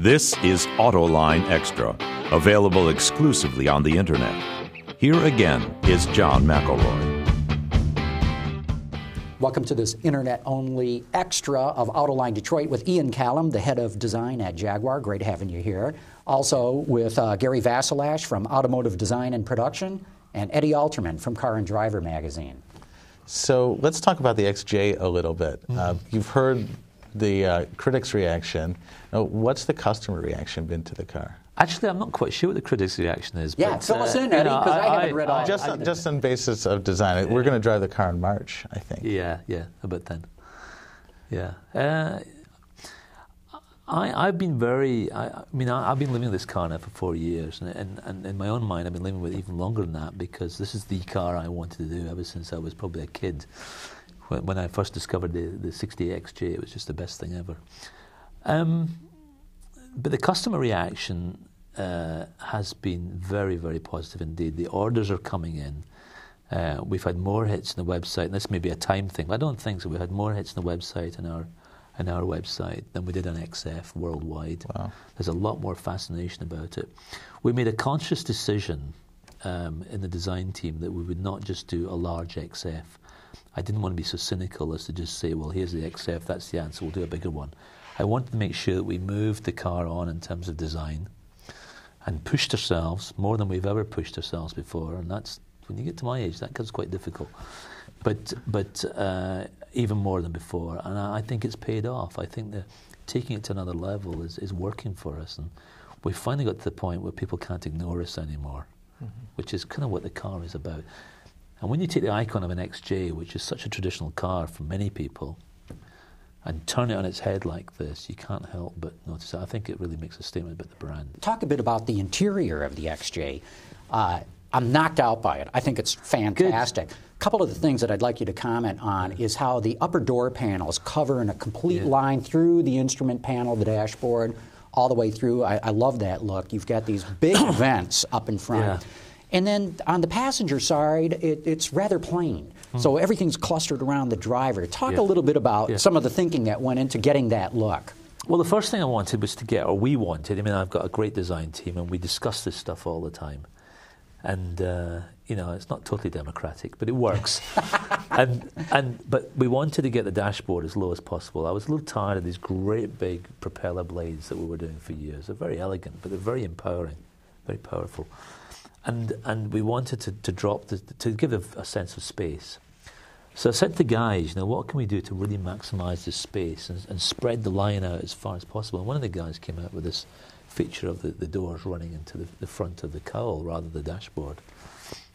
This is Autoline Extra, available exclusively on the internet. Here again is John McElroy. Welcome to this internet only extra of Autoline Detroit with Ian Callum, the head of design at Jaguar. Great having you here. Also with uh, Gary Vasilash from Automotive Design and Production and Eddie Alterman from Car and Driver magazine. So let's talk about the XJ a little bit. Mm-hmm. Uh, you've heard the uh, critics' reaction. Now, what's the customer reaction been to the car? Actually, I'm not quite sure what the critics' reaction is. Yeah, but, fill uh, us in, Eddie, because I, I, haven't read all. Just, on, just on basis of design, we're going to drive the car in March, I think. Yeah, yeah, about then. Yeah. Uh, I, have been very, I, I mean, I, have been living with this car now for four years, and, and, and, in my own mind, I've been living with it even longer than that because this is the car I wanted to do ever since I was probably a kid. When, when I first discovered the, the 60XJ, it was just the best thing ever. Um, but the customer reaction uh, has been very, very positive indeed. The orders are coming in. Uh, we've had more hits on the website, and this may be a time thing, but I don't think so. We've had more hits on the website and our on our website than we did on XF worldwide. Wow. There's a lot more fascination about it. We made a conscious decision um, in the design team that we would not just do a large XF. I didn't want to be so cynical as to just say, well, here's the XF, that's the answer, we'll do a bigger one. I wanted to make sure that we moved the car on in terms of design and pushed ourselves more than we've ever pushed ourselves before. And that's, when you get to my age, that gets quite difficult. But, but uh, even more than before. And I, I think it's paid off. I think that taking it to another level is, is working for us. And we finally got to the point where people can't ignore us anymore, mm-hmm. which is kind of what the car is about. And when you take the icon of an XJ, which is such a traditional car for many people, and turn it on its head like this, you can't help but notice it. I think it really makes a statement about the brand. Talk a bit about the interior of the XJ. Uh, I'm knocked out by it. I think it's fantastic. Good. A couple of the things that I'd like you to comment on is how the upper door panels cover in a complete yeah. line through the instrument panel, the dashboard, all the way through. I, I love that look. You've got these big vents up in front. Yeah. And then on the passenger side, it, it's rather plain. Hmm. So everything's clustered around the driver. Talk yeah. a little bit about some of the thinking that went into getting that look. Well, the first thing I wanted was to get, or we wanted, I mean, I've got a great design team and we discuss this stuff all the time and uh, you know it's not totally democratic, but it works. and and but we wanted to get the dashboard as low as possible. I was a little tired of these great big propeller blades that we were doing for years. They're very elegant, but they're very empowering, very powerful. And and we wanted to, to drop the, to give a, a sense of space. So I said to the guys, you know, what can we do to really maximise this space and, and spread the line out as far as possible? And one of the guys came out with this feature of the, the doors running into the, the front of the cowl rather than the dashboard.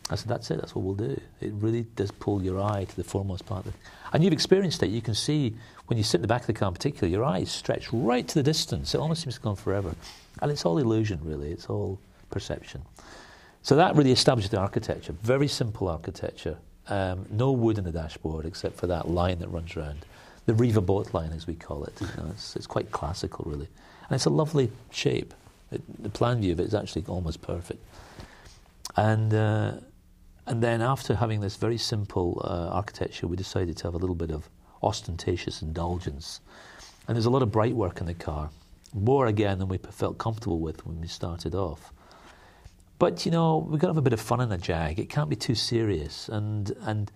I said, that's it, that's what we'll do. It really does pull your eye to the foremost part. and you've experienced it. You can see when you sit in the back of the car in particular, your eyes stretch right to the distance. It almost seems to go on forever. And it's all illusion, really. It's all perception. So that really established the architecture. Very simple architecture. Um, no wood in the dashboard except for that line that runs around. The Riva boat line, as we call it. You know, it's, it's quite classical, really. And it's a lovely shape. It, the plan view of it is actually almost perfect. And, uh, and then after having this very simple uh, architecture, we decided to have a little bit of ostentatious indulgence. And there's a lot of bright work in the car, more again than we felt comfortable with when we started off. But you know, we've got to have a bit of fun in a Jag. It can't be too serious. And and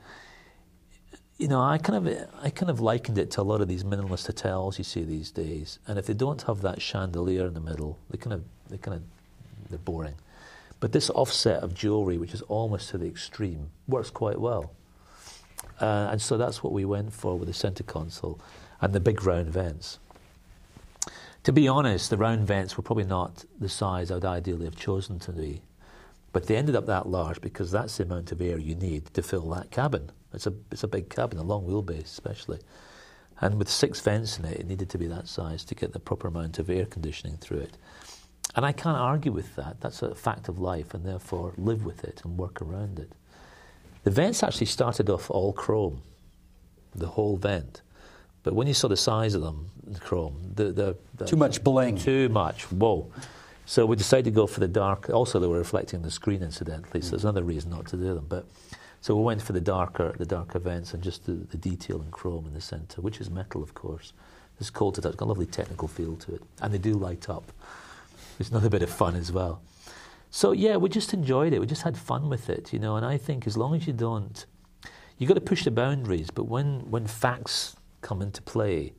you know, I kind of I kind of likened it to a lot of these minimalist hotels you see these days. And if they don't have that chandelier in the middle, they kind of they kind of they're boring. But this offset of jewelry, which is almost to the extreme, works quite well. Uh, and so that's what we went for with the center console and the big round vents. To be honest, the round vents were probably not the size I'd ideally have chosen to be, but they ended up that large because that's the amount of air you need to fill that cabin. It's a, it's a big cabin, a long wheelbase especially. And with six vents in it, it needed to be that size to get the proper amount of air conditioning through it. And I can't argue with that. That's a fact of life, and therefore live with it and work around it. The vents actually started off all chrome, the whole vent. But when you saw the size of them, the chrome, the, the, the too much bling. Too much. Whoa. So we decided to go for the dark. Also, they were reflecting the screen, incidentally, so there's mm. another reason not to do them. But so we went for the darker, the dark events, and just the, the detail in chrome in the centre, which is metal, of course. It's cold to touch. It's got a lovely technical feel to it, and they do light up. It's another bit of fun as well. So yeah, we just enjoyed it. We just had fun with it, you know. And I think as long as you don't, you've got to push the boundaries. But when when facts come into play,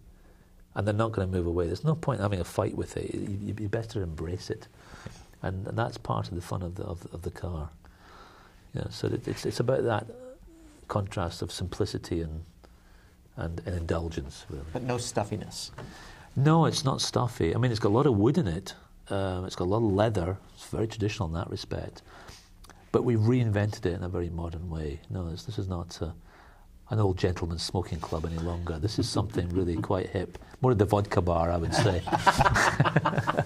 and they're not going to move away, there's no point in having a fight with it. You, you better embrace it, and, and that's part of the fun of the of, of the car. Yeah, so it, it's it's about that contrast of simplicity and and, and indulgence, really. But no stuffiness. No, it's not stuffy. I mean, it's got a lot of wood in it. Um, it's got a lot of leather. It's very traditional in that respect. But we've reinvented it in a very modern way. No, this, this is not uh, an old gentleman's smoking club any longer. This is something really quite hip. More of the vodka bar, I would say.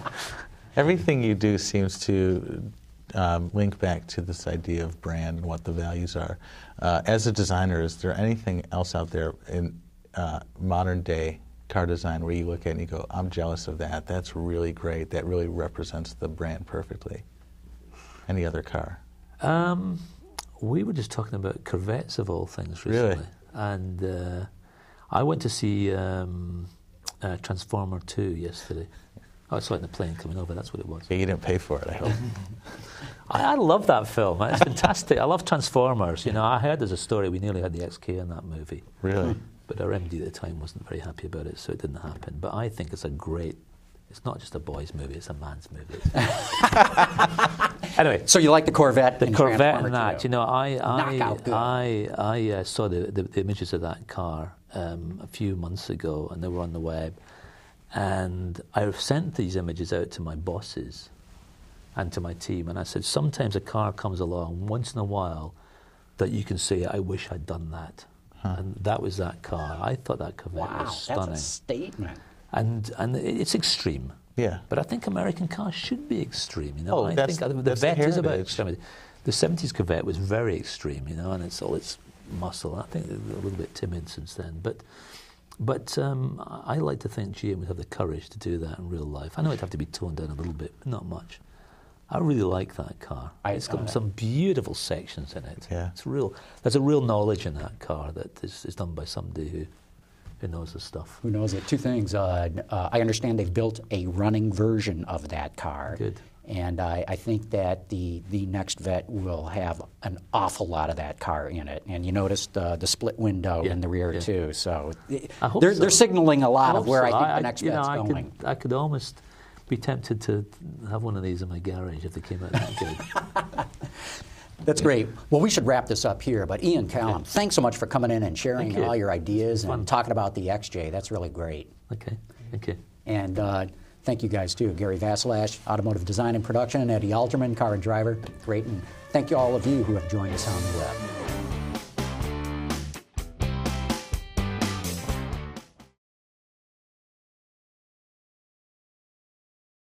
Everything you do seems to um, link back to this idea of brand and what the values are. Uh, as a designer, is there anything else out there in uh, modern day car design where you look at it and you go, I'm jealous of that. That's really great. That really represents the brand perfectly. Any other car? Um, we were just talking about Corvettes of all things recently. Really? And uh, I went to see um, uh, Transformer 2 yesterday. Oh, I saw it in the plane coming over, that's what it was. Yeah, you didn't pay for it, I hope. I, I love that film. It's fantastic. I love Transformers. You know, I heard there's a story we nearly had the XK in that movie. really? But our MD at the time wasn't very happy about it, so it didn't happen. But I think it's a great. It's not just a boy's movie; it's a man's movie. anyway, So you like the Corvette? the Corvette and that. You know, I I I, I uh, saw the, the, the images of that car um, a few months ago, and they were on the web. And I sent these images out to my bosses and to my team, and I said, sometimes a car comes along once in a while that you can say, I wish I'd done that. And that was that car. I thought that Corvette Wow, was that's stunning. a statement. And and it's extreme. Yeah. But I think American cars should be extreme. You know, Oh, I think the that's the Vet is about extremity. The '70s Corvette was very extreme, you know, and it's all its muscle. I think a little bit timid since then, but. But um, I I like to think GM would have the courage to do that in real life. I know it'd have to be toned down a little bit, but not much. I really like that car. I- it's got uh, some beautiful sections in it. Yeah. It's real. There's a real knowledge in that car that is, is done by somebody who, who knows the stuff. Who knows it? Two things. Uh, uh, I understand they've built a running version of that car. Good. And I, I think that the, the next vet will have an awful lot of that car in it. And you noticed uh, the split window Yeah, in the rear, yeah. too. So they're, so. they're signaling a lot I of where so. I think the next know, vet's I going. Could, I could almost be tempted to have one of these in my garage if they came out that good. That's great. Well, we should wrap this up here. But Ian Callum, thanks so much for coming in and sharing you. all your ideas and talking about the XJ. That's really great. okay, thank you. And uh, thank you guys too. Gary Vasilash, Automotive Design and Production, and Eddie Alterman, Car and Driver. Great. And thank you all of you who have joined us on the web.